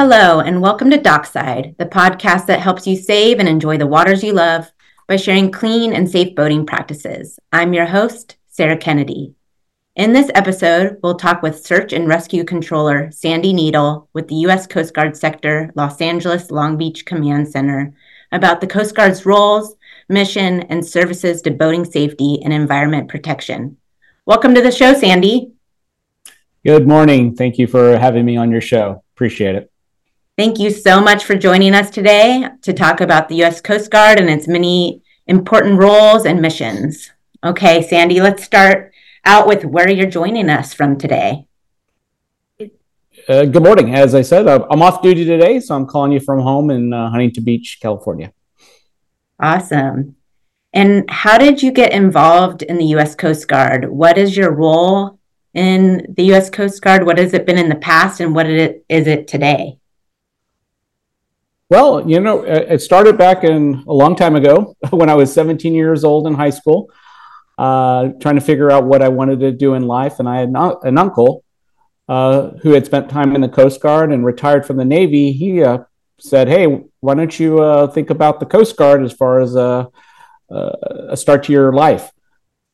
Hello, and welcome to Dockside, the podcast that helps you save and enjoy the waters you love by sharing clean and safe boating practices. I'm your host, Sarah Kennedy. In this episode, we'll talk with Search and Rescue Controller Sandy Needle with the U.S. Coast Guard Sector Los Angeles Long Beach Command Center about the Coast Guard's roles, mission, and services to boating safety and environment protection. Welcome to the show, Sandy. Good morning. Thank you for having me on your show. Appreciate it. Thank you so much for joining us today to talk about the U.S. Coast Guard and its many important roles and missions. Okay, Sandy, let's start out with where you're joining us from today. Uh, good morning. As I said, I'm off duty today, so I'm calling you from home in uh, Huntington Beach, California. Awesome. And how did you get involved in the U.S. Coast Guard? What is your role in the U.S. Coast Guard? What has it been in the past, and what is it today? Well, you know, it started back in a long time ago when I was 17 years old in high school, uh, trying to figure out what I wanted to do in life. And I had an uncle uh, who had spent time in the Coast Guard and retired from the Navy. He uh, said, Hey, why don't you uh, think about the Coast Guard as far as a, a start to your life?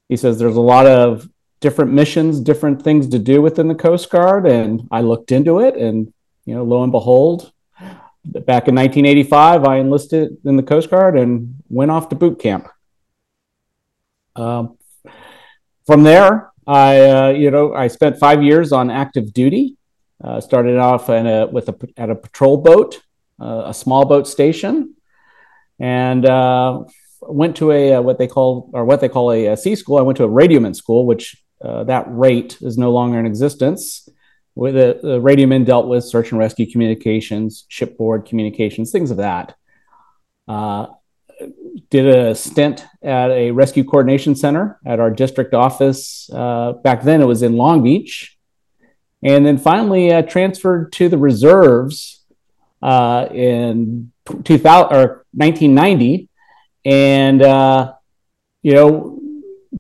He says, There's a lot of different missions, different things to do within the Coast Guard. And I looked into it, and, you know, lo and behold, back in 1985, I enlisted in the Coast Guard and went off to boot camp. Um, from there, I uh, you know I spent five years on active duty. Uh, started off a, with a, at a patrol boat, uh, a small boat station, and uh, went to a uh, what they call or what they call a, a sea school. I went to a radioman school, which uh, that rate is no longer in existence with the, the radioman dealt with search and rescue communications, shipboard communications, things of that. Uh, did a stint at a rescue coordination center at our district office. Uh, back then, it was in Long Beach, and then finally uh, transferred to the reserves uh, in 2000 or 1990, and uh, you know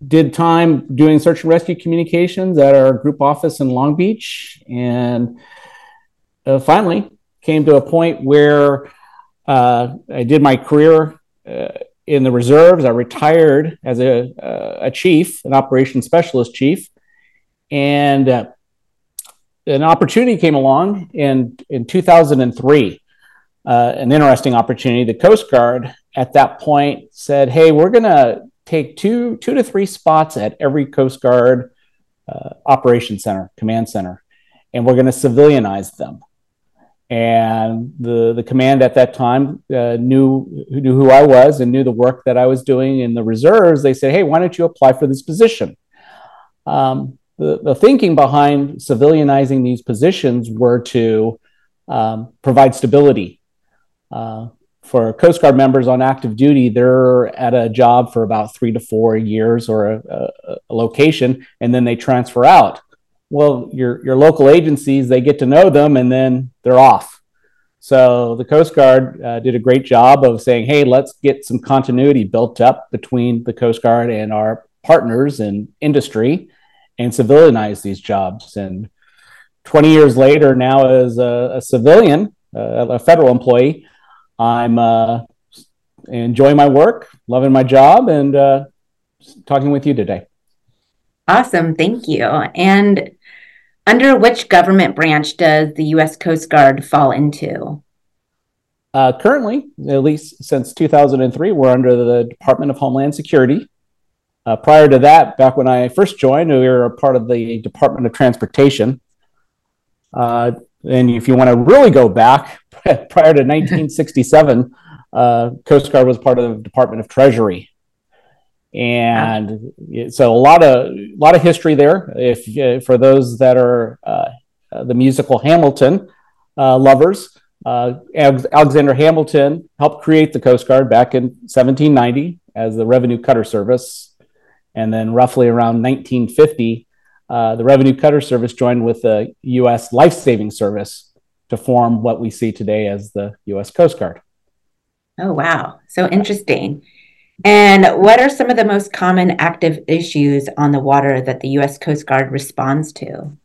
did time doing search and rescue communications at our group office in Long Beach, and uh, finally came to a point where uh, I did my career uh, in the reserves. I retired as a, uh, a chief, an operations specialist chief, and uh, an opportunity came along in in 2003. Uh, an interesting opportunity. The Coast Guard at that point said, "Hey, we're to take two two to three spots at every Coast Guard uh, operation center, command center, and we're going to civilianize them. And the the command at that time uh, knew knew who I was and knew the work that I was doing in the reserves. They said, "Hey, why don't you apply for this position?" Um, the, the thinking behind civilianizing these positions were to um, provide stability. Uh, for Coast Guard members on active duty, they're at a job for about three to four years or a, a, a, location, and then they transfer out. Well, your your local agencies they get to know them, and then they're off. So the Coast Guard uh, did a great job of saying, "Hey, let's get some continuity built up between the Coast Guard and our partners in industry, and civilianize these jobs." And 20 years later, now as a, a civilian, uh, a federal employee. I'm uh, enjoying my work, loving my job, and uh, talking with you today. Awesome. Thank you. And under which government branch does the U.S. Coast Guard fall into? Uh, currently, at least since 2003, we're under the Department of Homeland Security. Uh, prior to that, back when I first joined, we were a part of the Department of Transportation. Uh, and if you want to really go back, prior to 1967, uh, Coast Guard was part of the Department of Treasury, and so a lot of a lot of history there. If uh, for those that are uh, the musical Hamilton uh, lovers, uh, Alexander Hamilton helped create the Coast Guard back in 1790 as the Revenue Cutter Service, and then roughly around 1950. Uh, the Revenue Cutter Service joined with the U.S. Life Saving Service to form what we see today as the U.S. Coast Guard. Oh, wow. So interesting. And what are some of the most common active issues on the water that the U.S. Coast Guard responds to?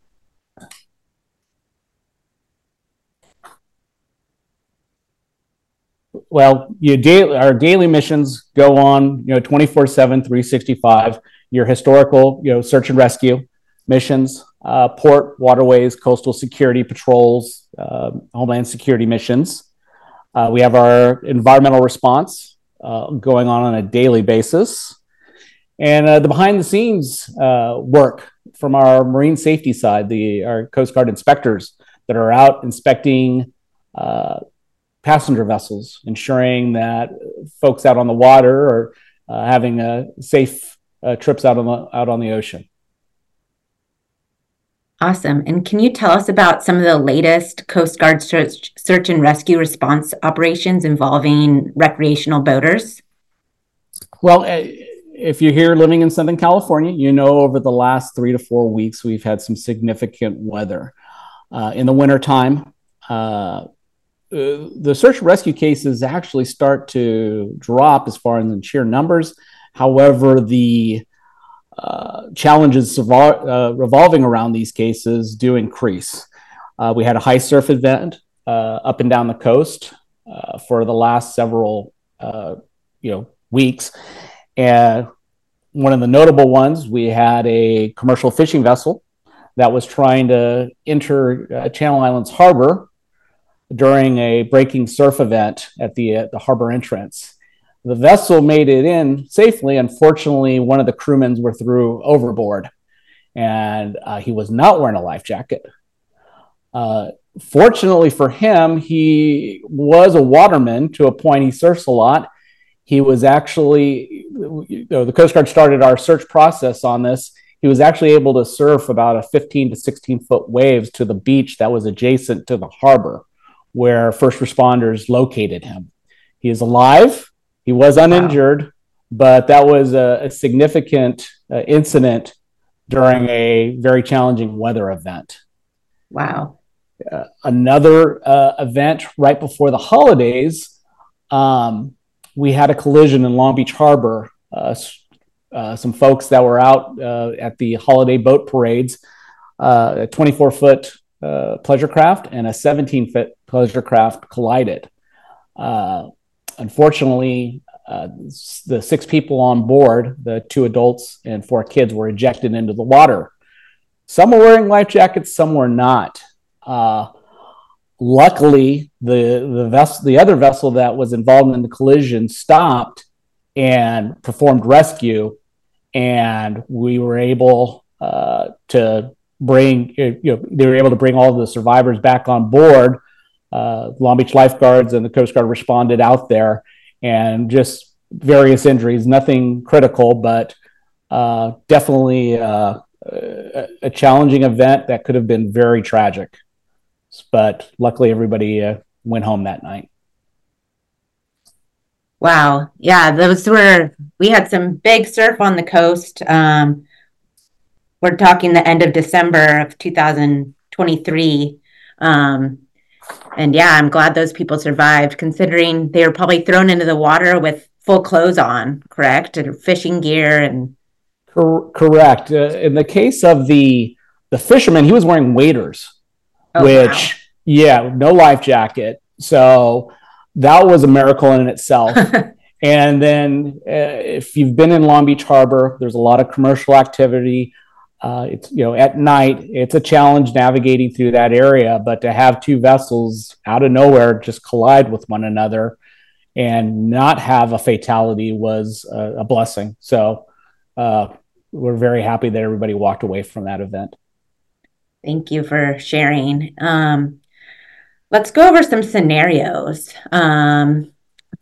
well, you daily, our daily missions go on, you know, 24 7, 365. Your historical, you know, search and rescue missions, uh, port, waterways, coastal security patrols, uh, homeland security missions. Uh, we have our environmental response uh, going on on a daily basis. And uh, the behind the scenes uh, work from our marine safety side, the our Coast Guard inspectors that are out inspecting passenger vessels, ensuring that folks out on the water are having safe trips out on the out on the ocean. Awesome. And can you tell us about some of the latest Coast Guard search, search and rescue response operations involving recreational boaters? Well, eh, if you're here living in Southern California, you know over the last three to four weeks, we've had some significant weather. Uh, in the wintertime, uh, uh, the search and rescue cases actually start to drop as far as in sheer numbers. However, the uh, challenges uh, revolving around these cases do increase. Uh, we had a high surf event uh, up and down the coast uh, for the last several you know weeks, and one of the notable ones we had a commercial fishing vessel that was trying to enter Channel Islands Harbor during a breaking surf event at the the harbor entrance the vessel made it in safely. Unfortunately, one of the crewmen were through overboard, and uh, he was not wearing a life jacket. Uh, fortunately for him, he was a waterman to a point. He surfs a lot. He was actually, you know, the Coast Guard started our search process on this. He was actually able to surf about a 15 to 16 foot waves to the beach that was adjacent to the harbor where first responders located him. He is alive. He was uninjured, wow. but that was a, a significant uh, incident during a very challenging weather event. Wow. Uh, another uh, event right before the holidays, um, we had a collision in Long Beach Harbor. Uh, uh, some folks that were out uh, at the holiday boat parades, a 24 foot pleasure craft and a 17 foot pleasure craft collided unfortunately, uh, the six people on board, the two adults and four kids, were ejected into the water. Some were wearing life jackets, some were not. Uh, luckily, the the vessel, the other vessel that was involved in the collision, stopped and performed rescue, and we were able uh, to bring you know they were able to bring all the survivors back on board uh, Long Beach lifeguards and the Coast Guard responded out there and just various injuries, nothing critical, but uh, definitely uh, a, a, challenging event that could have been very tragic. But luckily, everybody uh, went home that night. Wow. Yeah, those were, we had some big surf on the coast. Um, we're talking the end of December of 2023. Um, and yeah, I'm glad those people survived, considering they were probably thrown into the water with full clothes on, correct, and fishing gear and. Cor- correct. Uh, in the case of the the fisherman, he was wearing waders, oh, which wow. yeah, no life jacket. So that was a miracle in itself. and then uh, if you've been in Long Beach Harbor, there's a lot of commercial activity. Uh, it's you know at night it's a challenge navigating through that area but to have two vessels out of nowhere just collide with one another and not have a fatality was a, a blessing. So uh, we're very happy that everybody walked away from that event. Thank you for sharing. Um, let's go over some scenarios. Um,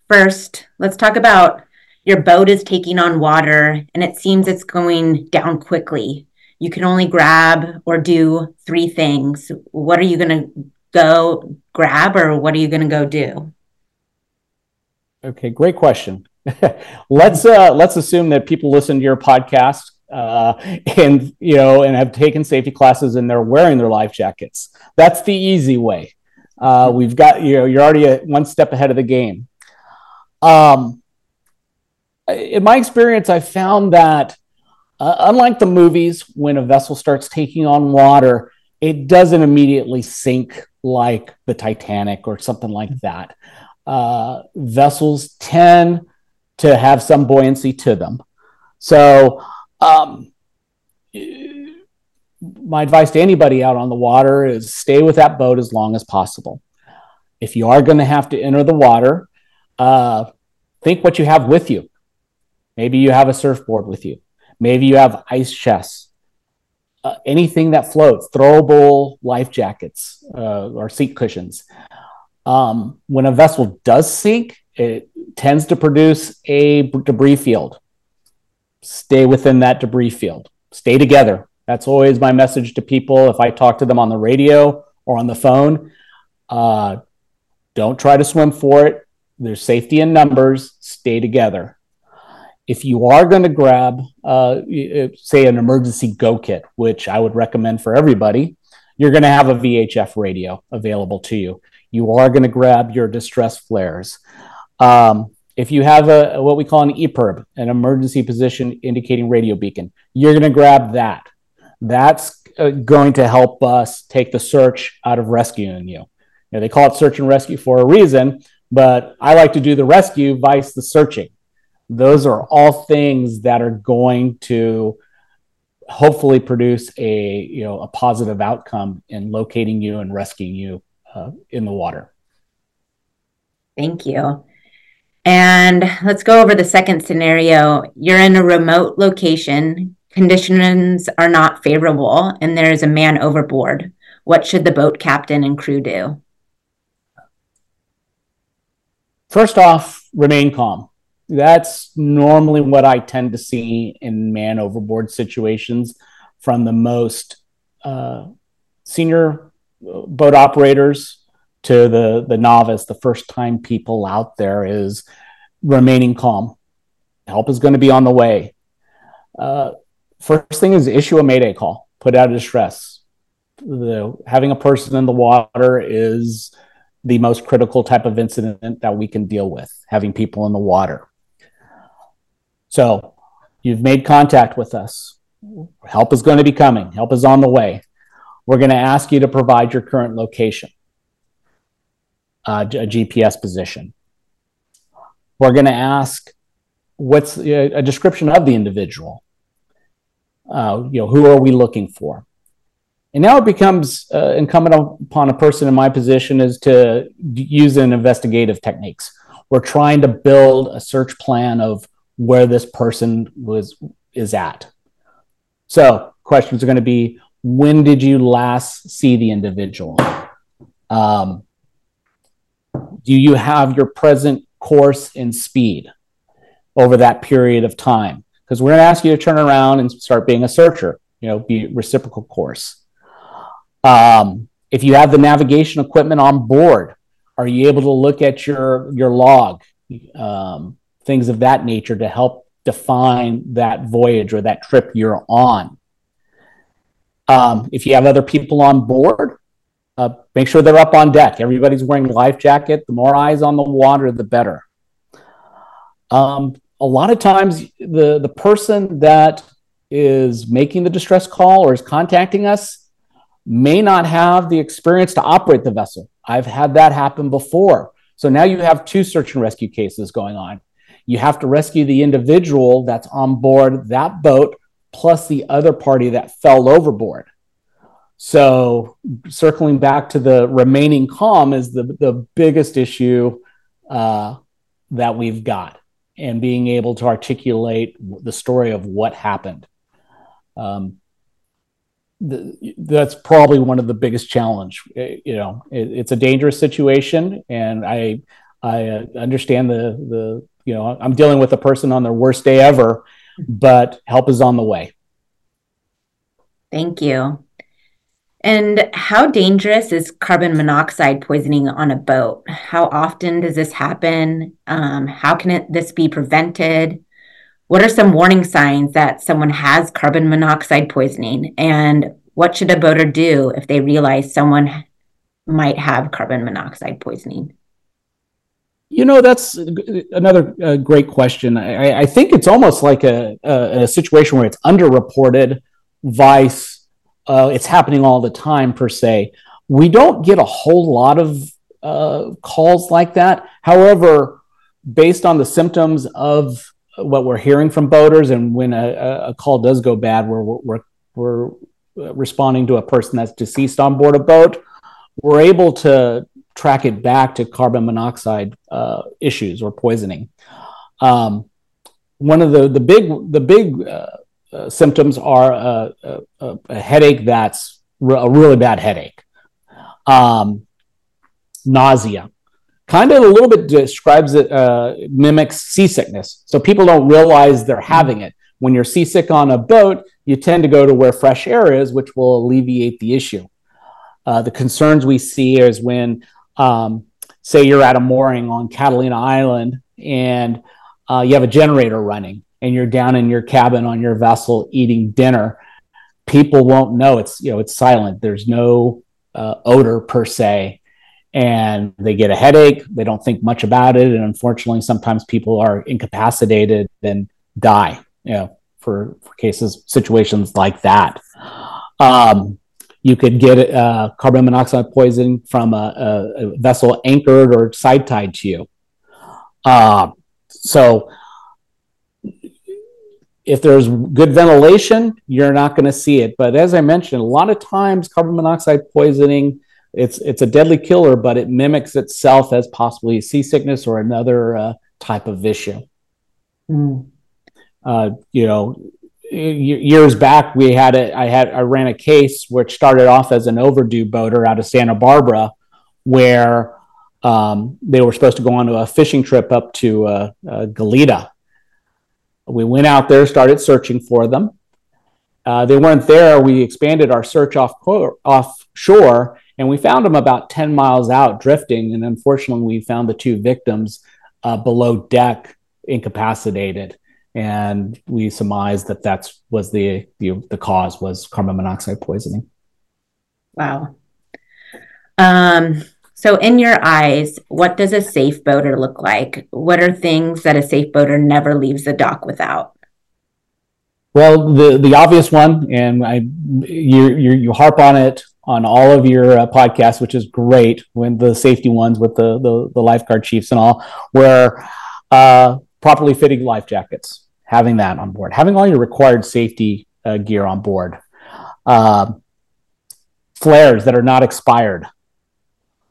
first let's talk about your boat is taking on water and it seems it's going down quickly you can only grab or do three things. What are you going to go grab or what are you going to go do? Okay, great question. let's uh, let's assume that people listen to your podcast uh, and you know and have taken safety classes and they're wearing their life jackets. That's the easy way. Uh, we've got you know you're already a, one step ahead of the game. Um, in my experience, I found that uh, unlike the movies, when a vessel starts taking on water, it doesn't immediately sink like the Titanic or something like that. uh, vessels tend to have some buoyancy to them. So, um, my advice to anybody out on the water is stay with that boat as long as possible. If you are going to have to enter the water, uh, think what you have with you. Maybe you have a surfboard with you. Maybe you have ice chests. Uh, anything that floats, throwable life jackets uh, or seat cushions. Um, when a vessel does sink, it tends to produce a debris field. Stay within that debris field. Stay together. That's always my message to people if I talk to them on the radio or on the phone. Uh, don't try to swim for it. There's safety in numbers. Stay together. If you are going to grab, uh, say, an emergency go kit, which I would recommend for everybody, you're going to have a VHF radio available to you. You are going to grab your distress flares. Um, if you have a what we call an EPIRB, an emergency position indicating radio beacon, you're going to grab that. That's uh, going to help us take the search out of rescuing you. you know, they call it search and rescue for a reason, but I like to do the rescue vice the searching. Those are all things that are going to hopefully produce a you know a positive outcome in locating you and rescuing you uh, in the water. Thank you. And let's go over the second scenario. You're in a remote location, conditions are not favorable, and there's a man overboard. What should the boat captain and crew do? First off, remain calm. That's normally what I tend to see in man overboard situations from the most uh, senior uh, boat operators to the the novice, the first time people out there is remaining calm. Help is going to be on the way. Uh, first thing is issue a mayday call, put out a distress. The, having a person in the water is the most critical type of incident that we can deal with, having people in the water. So you've made contact with us. Help is going to be coming, help is on the way. We're going to ask you to provide your current location, uh, a GPS position. We're going to ask what's a description of the individual. Uh, you know, who are we looking for? And now it becomes uh, incumbent upon a person in my position is to use an investigative techniques. We're trying to build a search plan of where this person was is at. So questions are going to be: When did you last see the individual? Um, do you have your present course and speed over that period of time? Because we're going to ask you to turn around and start being a searcher. You know, be reciprocal course. Um, if you have the navigation equipment on board, are you able to look at your your log? Um, things of that nature to help define that voyage or that trip you're on. Um, if you have other people on board, uh, make sure they're up on deck. Everybody's wearing a life jacket. The more eyes on the water, the better. Um, a lot of times, the the person that is making the distress call or is contacting us may not have the experience to operate the vessel. I've had that happen before. So now you have two search and rescue cases going on. You have to rescue the individual that's on board that boat plus the other party that fell overboard. So, circling back to the remaining calm is the, the biggest issue uh, that we've got, and being able to articulate the story of what happened. Um, the, that's probably one of the biggest challenge. You know, it, it's a dangerous situation, and I I uh, understand the the you know, I'm dealing with a person on their worst day ever, but help is on the way. Thank you. And how dangerous is carbon monoxide poisoning on a boat? How often does this happen? Um, how can it, this be prevented? What are some warning signs that someone has carbon monoxide poisoning? And what should a boater do if they realize someone might have carbon monoxide poisoning? You know, that's another uh, great question. I, I, think it's almost like a, a, a, situation where it's underreported, vice, uh, it's happening all the time, per se. We don't get a whole lot of uh, calls like that. However, based on the symptoms of what we're hearing from boaters, and when a, a call does go bad, we're, we're, we're responding to a person that's deceased on board a boat, we're able to track it back to carbon monoxide uh, issues or poisoning. Um, one of the the big the big uh, uh, symptoms are a, a, a, headache that's re- a really bad headache, um, nausea, kind of a little bit describes it uh, mimics seasickness. So people don't realize they're having it. When you're seasick on a boat, you tend to go to where fresh air is, which will alleviate the issue. Uh, the concerns we see is when, um, say, you're at a mooring on Catalina Island and uh, you have a generator running and you're down in your cabin on your vessel eating dinner. People won't know it's you know it's silent. There's no uh, odor per se, and they get a headache. They don't think much about it, and unfortunately, sometimes people are incapacitated and die. You know, for, for cases situations like that. Um, you could get uh, carbon monoxide poisoning from a, a, a, vessel anchored or side tied to you. Uh, so if there's good ventilation, you're not going to see it. But as I mentioned, a lot of times carbon monoxide poisoning, it's it's a deadly killer, but it mimics itself as possibly seasickness or another uh, type of issue. Mm. Uh, you know, years back we had a, I had I ran a case which started off as an overdue boater out of Santa Barbara, where um, they were supposed to go on a fishing trip up to uh, uh, Goleta. We went out there, started searching for them. Uh, they weren't there. We expanded our search off offshore, and we found them about 10 miles out drifting. And unfortunately, we found the two victims uh, below deck, incapacitated. And we surmised that that was the, the the cause was carbon monoxide poisoning. Wow. Um, so, in your eyes, what does a safe boater look like? What are things that a safe boater never leaves the dock without? Well, the the obvious one, and I you you, you harp on it on all of your uh, podcasts, which is great. When the safety ones with the the, the lifeguard chiefs and all, wear uh, properly fitting life jackets, having that on board, having all your required safety uh, gear on board, uh, flares that are not expired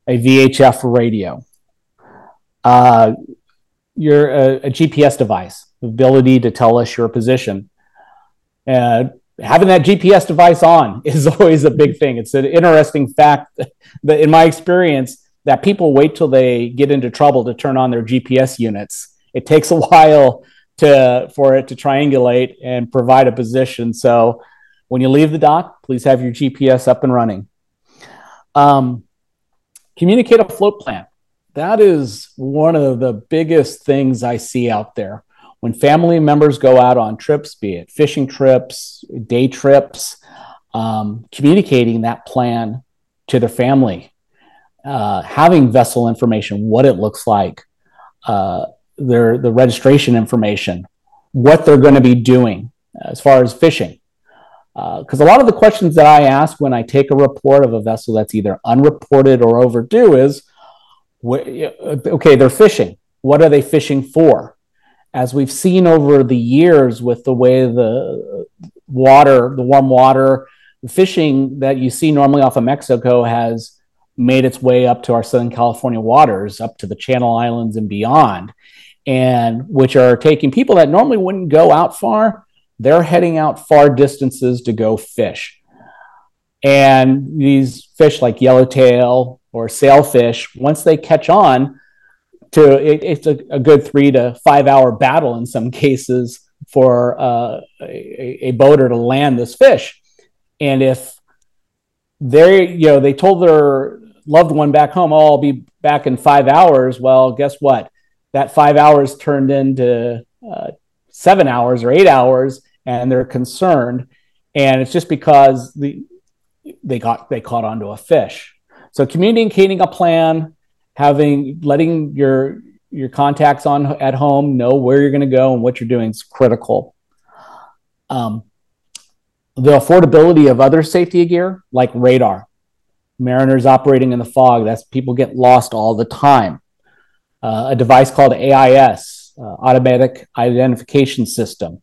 a VHF radio, uh, your a, a, GPS device, ability to tell us your position. Uh, having that GPS device on is always a big thing. It's an interesting fact that, in my experience, that people wait till they get into trouble to turn on their GPS units. It takes a while to for it to triangulate and provide a position. So when you leave the dock, please have your GPS up and running. Um, communicate a float plan. That is one of the biggest things I see out there. When family members go out on trips, be it fishing trips, day trips, um, communicating that plan to their family, uh, having vessel information, what it looks like, uh, their the registration information, what they're going to be doing as far as fishing, because uh, a lot of the questions that I ask when I take a report of a vessel that's either unreported or overdue is, okay, they're fishing. What are they fishing for? As we've seen over the years with the way the water, the warm water, the fishing that you see normally off of Mexico has made its way up to our Southern California waters, up to the Channel Islands and beyond, and which are taking people that normally wouldn't go out far they're heading out far distances to go fish. And these fish like yellowtail or sailfish, once they catch on, to it, it's a, a, good three to five hour battle in some cases for uh, a, a boater to land this fish. And if they, you know, they told their loved one back home, "Oh, I'll be back in five hours." Well, guess what? That five hours turned into uh, seven hours or eight hours, and they're concerned, and it's just because the they got they caught onto a fish. So communicating a plan, having letting your your contacts on at home know where you're going to go and what you're doing is critical. Um, the affordability of other safety gear like radar. mariners operating in the fog. That's people get lost all the time. Uh, a device called AIS, uh, Automatic Identification System.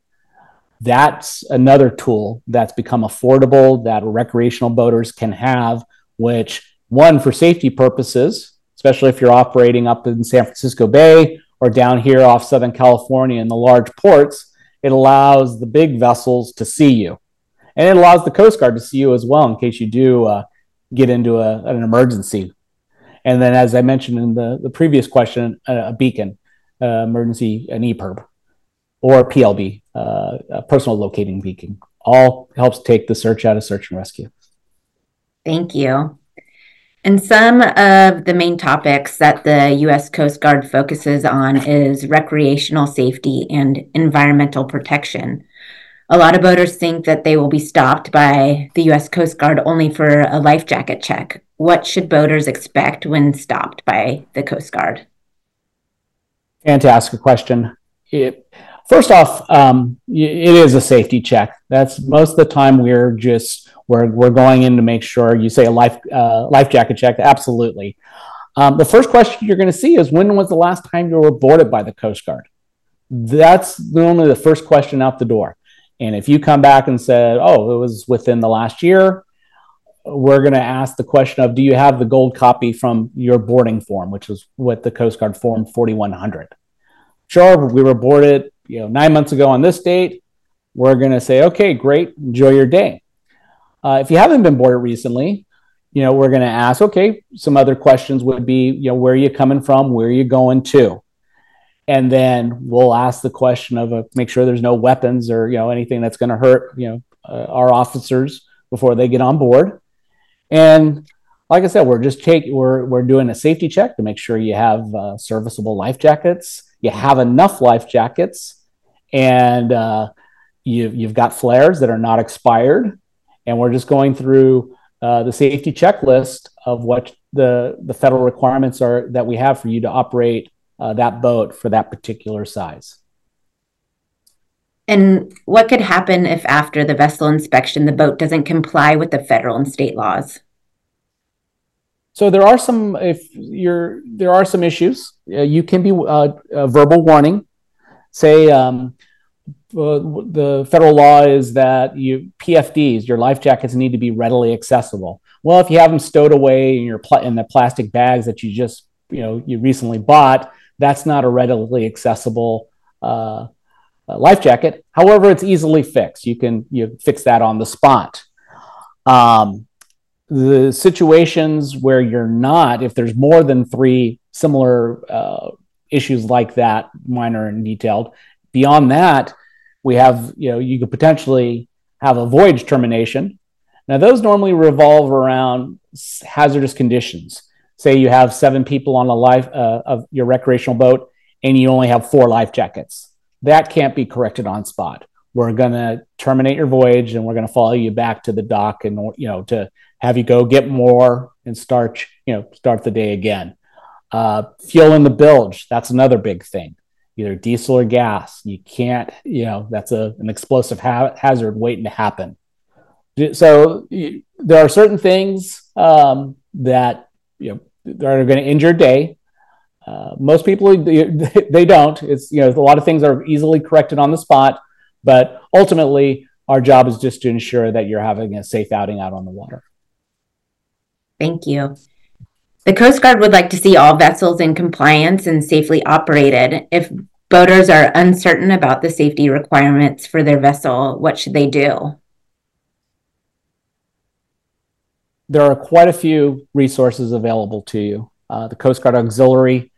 That's another tool that's become affordable that recreational boaters can have, which, one, for safety purposes, especially if you're operating up in San Francisco Bay or down here off Southern California in the large ports, it allows the big vessels to see you. And it allows the Coast Guard to see you as well in case you do uh, get into a, an emergency. And then, as I mentioned in the, the previous question, a, a beacon, uh, emergency, an EPIRB, or PLB, uh, a personal locating beacon, all helps take the search out of search and rescue. Thank you. And some of the main topics that the U.S. Coast Guard focuses on is recreational safety and environmental protection. A lot of boaters think that they will be stopped by the U.S. Coast Guard only for a life jacket check. What should boaters expect when stopped by the Coast Guard? Fantastic question. It, first off, um, it is a safety check. That's most of the time we're just we're, we're going in to make sure you say a life uh, life jacket check. Absolutely. Um, the first question you're going to see is when was the last time you were boarded by the Coast Guard? That's normally the first question out the door. And if you come back and said, oh, it was within the last year, we're going to ask the question of do you have the gold copy from your boarding form, which is what the Coast Guard Form 4100. Sure, we were boarded, you know, nine months ago on this date. We're going to say, okay, great, enjoy your day. Uh, if you haven't been boarded recently, you know, we're going to ask, okay, some other questions would be, you know, where are you coming from? Where are you going to? And then we'll ask the question of uh, make sure there's no weapons or, you know, anything that's going to hurt, you know, uh, our officers before they get on board. And like I said, we're just taking, we're, we're doing a safety check to make sure you have uh, serviceable life jackets, you have enough life jackets, and uh, you, you've got flares that are not expired. And we're just going through uh, the safety checklist of what the the federal requirements are that we have for you to operate uh, that boat for that particular size. And what could happen if after the vessel inspection the boat doesn't comply with the federal and state laws? So there are some if you're there are some issues. Uh, you can be uh, a verbal warning. Say um, uh, the federal law is that you PFDs, your life jackets, need to be readily accessible. Well, if you have them stowed away in your pl- in the plastic bags that you just you know you recently bought, that's not a readily accessible uh, uh, life jacket. However, it's easily fixed. You can you fix that on the spot. Um, the situations where you're not, if there's more than three similar uh, issues like that, minor and detailed, beyond that, we have, you know, you could potentially have a voyage termination. Now, those normally revolve around hazardous conditions. Say you have seven people on a life uh, of your recreational boat, and you only have four life jackets. That can't be corrected on spot. We're going to terminate your voyage, and we're going to follow you back to the dock, and you know, to have you go get more and start, you know, start the day again. Uh, fuel in the bilge. That's another big thing either diesel or gas. You can't, you know, that's a, an explosive ha- hazard waiting to happen. So there are certain things um, that you know that are going to injure day. Uh, most people they don't. It's you know a lot of things are easily corrected on the spot, but ultimately our job is just to ensure that you're having a safe outing out on the water. Thank you. The Coast Guard would like to see all vessels in compliance and safely operated. If boaters are uncertain about the safety requirements for their vessel, what should they do? There are quite a few resources available to you. Uh, the Coast Guard Auxiliary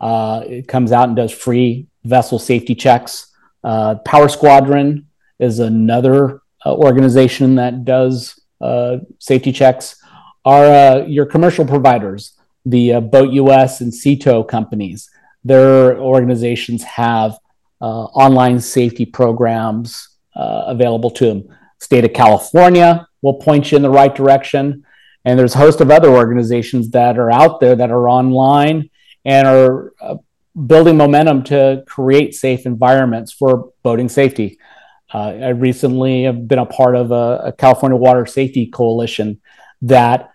uh, it comes out and does free vessel safety checks. Uh, Power Squadron is another uh, organization that does uh, safety checks are uh, your commercial providers, the Boat US and Sea Tow companies. Their organizations have online safety programs available to them. State of California will point you in the right direction. And there's a host of other organizations that are out there that are online and are uh, building momentum to create safe environments for boating safety. Uh, I recently have been a part of a, a California Water Safety Coalition that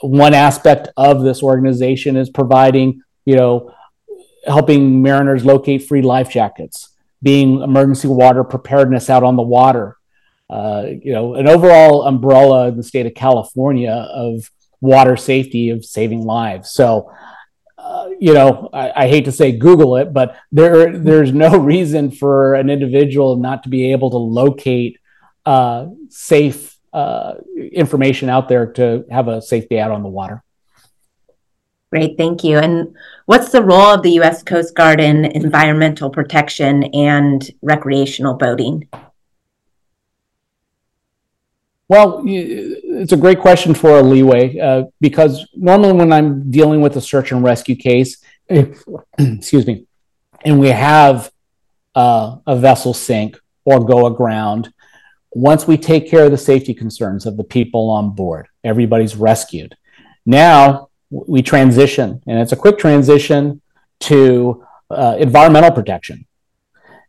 one aspect of this organization is providing, you know, helping mariners locate free life jackets, being emergency water preparedness out on the water, uh, you know, an overall umbrella in the state of California of water safety, of saving lives. So, uh, you know, I, I, hate to say Google it, but there there's no reason for an individual not to be able to locate uh, safe uh, information out there to have a safe day out on the water. Great, thank you. And what's the role of the U.S. Coast Guard in environmental protection and recreational boating? Well, it's a great question for a leeway uh, because normally when I'm dealing with a search and rescue case, excuse me, and we have uh, a vessel sink or go aground, once we take care of the safety concerns of the people on board, everybody's rescued. Now we transition, and it's a quick transition to uh, environmental protection.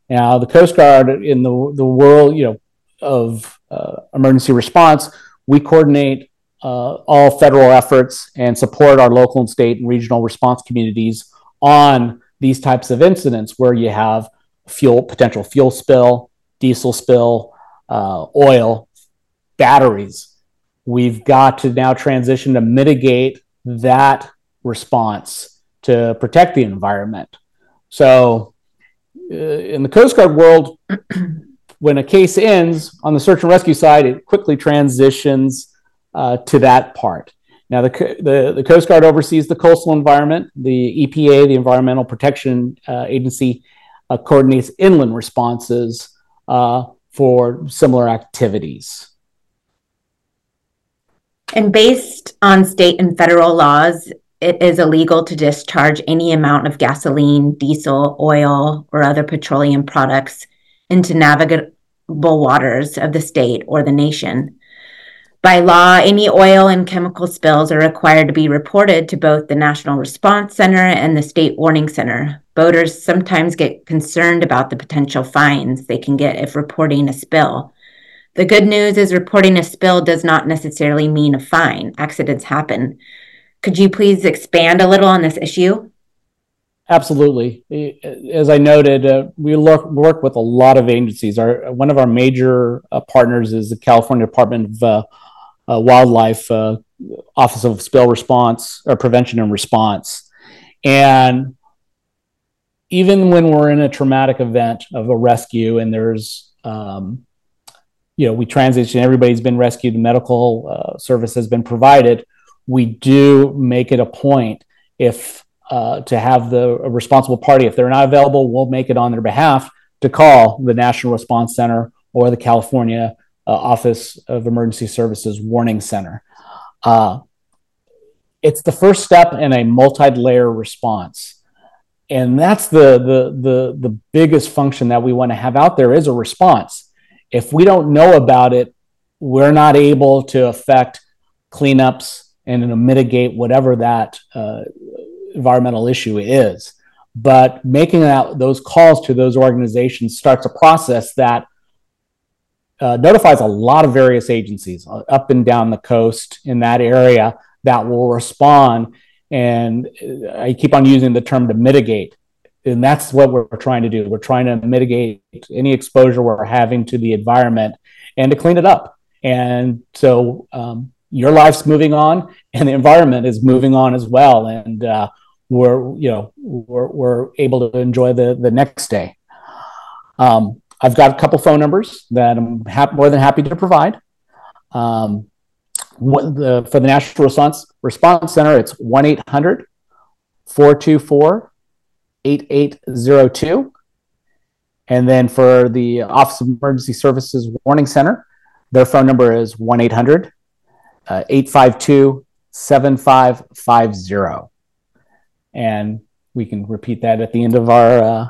Now, the Coast Guard in the, the world, you know, of emergency response, we coordinate uh, all federal efforts and support our local and state and regional response communities on these types of incidents where you have fuel potential fuel spill, diesel spill, uh, oil, batteries. We've got to now transition to mitigate that response to protect the environment. So, uh, in the Coast Guard world, when a case ends on the search and rescue side, it quickly transitions uh, to that part. Now, the, the, the, Coast Guard oversees the coastal environment. The EPA, the Environmental Protection uh, Agency, uh, coordinates inland responses uh, for similar activities. And based on state and federal laws, it is illegal to discharge any amount of gasoline, diesel, oil, or other petroleum products into navigable waters of the state or the nation. By law, any oil and chemical spills are required to be reported to both the National Response Center and the State Warning Center. Boaters sometimes get concerned about the potential fines they can get if reporting a spill. The good news is reporting a spill does not necessarily mean a fine. Accidents happen. Could you please expand a little on this issue? Absolutely. As I noted, uh, we look, work with a lot of agencies. Our one of our major uh, partners is the California Department of uh, uh Wildlife uh, Office of Spill Response or Prevention and Response, and even when we're in a traumatic event of a rescue and there's um, you know we transition everybody's been rescued medical uh, service has been provided we do make it a point if uh, to have the responsible party, if they're not available, we'll make it on their behalf to call the National Response Center or the California uh, Office of Emergency Services Warning Center. Uh, it's the first step in a multi-layer response. And that's the, the, the, the biggest function that we want to have out there is a response. If we don't know about it, we're not able to affect cleanups and mitigate whatever that uh, environmental issue is. But making that, those calls to those organizations starts a process that uh, notifies a lot of various agencies uh, up and down the coast in that area that will respond. And uh, I keep on using the term to mitigate. And that's what we're trying to do. We're trying to mitigate any exposure we're having to the environment and to clean it up. And so um, your life's moving on and the environment is moving on as well. And uh, we're you know we're, we're able to enjoy the the next day. Um, I've got a couple phone numbers that I'm ha- more than happy to provide. Um, the, for the National Response Response Center, it's 1 800 424 8802. And then for the Office of Emergency Services Warning Center, their phone number is 1 800 uh, 852 7550 and we can repeat that at the end of our uh,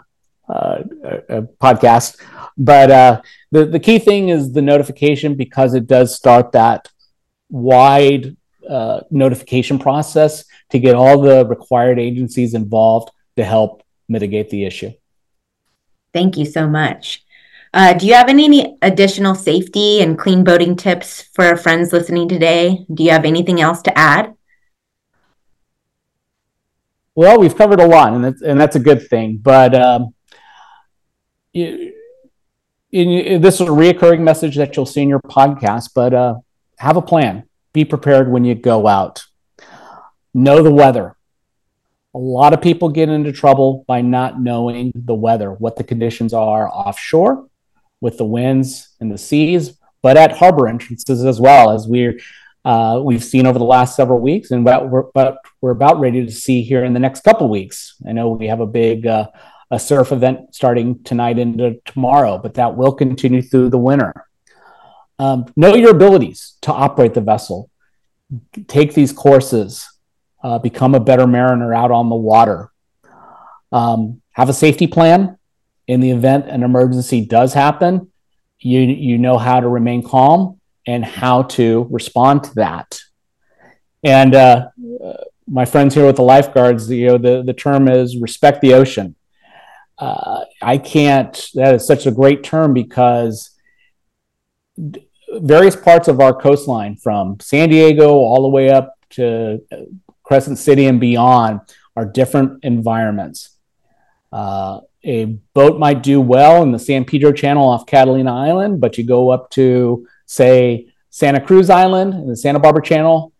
uh, uh, podcast. But uh, the the key thing is the notification because it does start that wide uh, notification process to get all the required agencies involved to help mitigate the issue. Thank you so much. Uh, do you have any additional safety and clean boating tips for our friends listening today? Do you have anything else to add? well, we've covered a lot, and that's and that's a good thing. But um, in, this is a reoccurring message that you'll see in your podcast. But uh, have a plan. Be prepared when you go out. Know the weather. A lot of people get into trouble by not knowing the weather, what the conditions are offshore with the winds and the seas, but at harbor entrances as well as we're uh, we've seen over the last several weeks, and what we're, but we're about ready to see here in the next couple weeks. I know we have a big uh, a surf event starting tonight into tomorrow, but that will continue through the winter. Um, know your abilities to operate the vessel. Take these courses. Uh, become a better mariner out on the water. Um, have a safety plan in the event an emergency does happen. You you know how to remain calm and how to respond to that. And uh, my friends here with the lifeguards, you know, the, the term is respect the ocean. Uh, I can't, that is such a great term because various parts of our coastline, from San Diego all the way up to Crescent City and beyond, are different environments. Uh, a boat might do well in the San Pedro Channel off Catalina Island, but you go up to say Santa Cruz Island and the Santa Barbara Channel,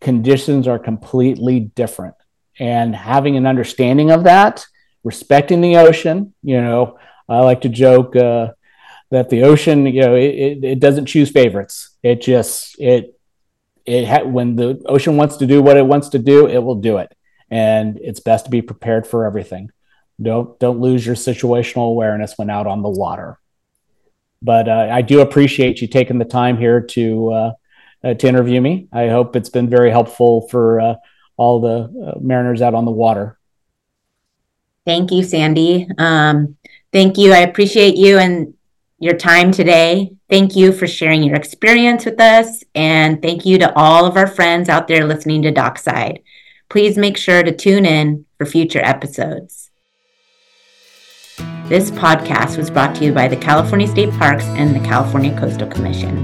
conditions are completely different. And having an understanding of that, respecting the ocean, you know, I like to joke uh, that the ocean, you know, it, it, it, doesn't choose favorites. It just it it ha- when the ocean wants to do what it wants to do, it will do it, and it's best to be prepared for everything. Don't don't lose your situational awareness when out on the water. But uh, I do appreciate you taking the time here to uh, uh, to interview me. I hope it's been very helpful for uh, all the uh, mariners out on the water. Thank you, Sandy. Um, thank you. I appreciate you and your time today. Thank you for sharing your experience with us. And thank you to all of our friends out there listening to Dockside. Please make sure to tune in for future episodes. This podcast was brought to you by the California State Parks and the California Coastal Commission.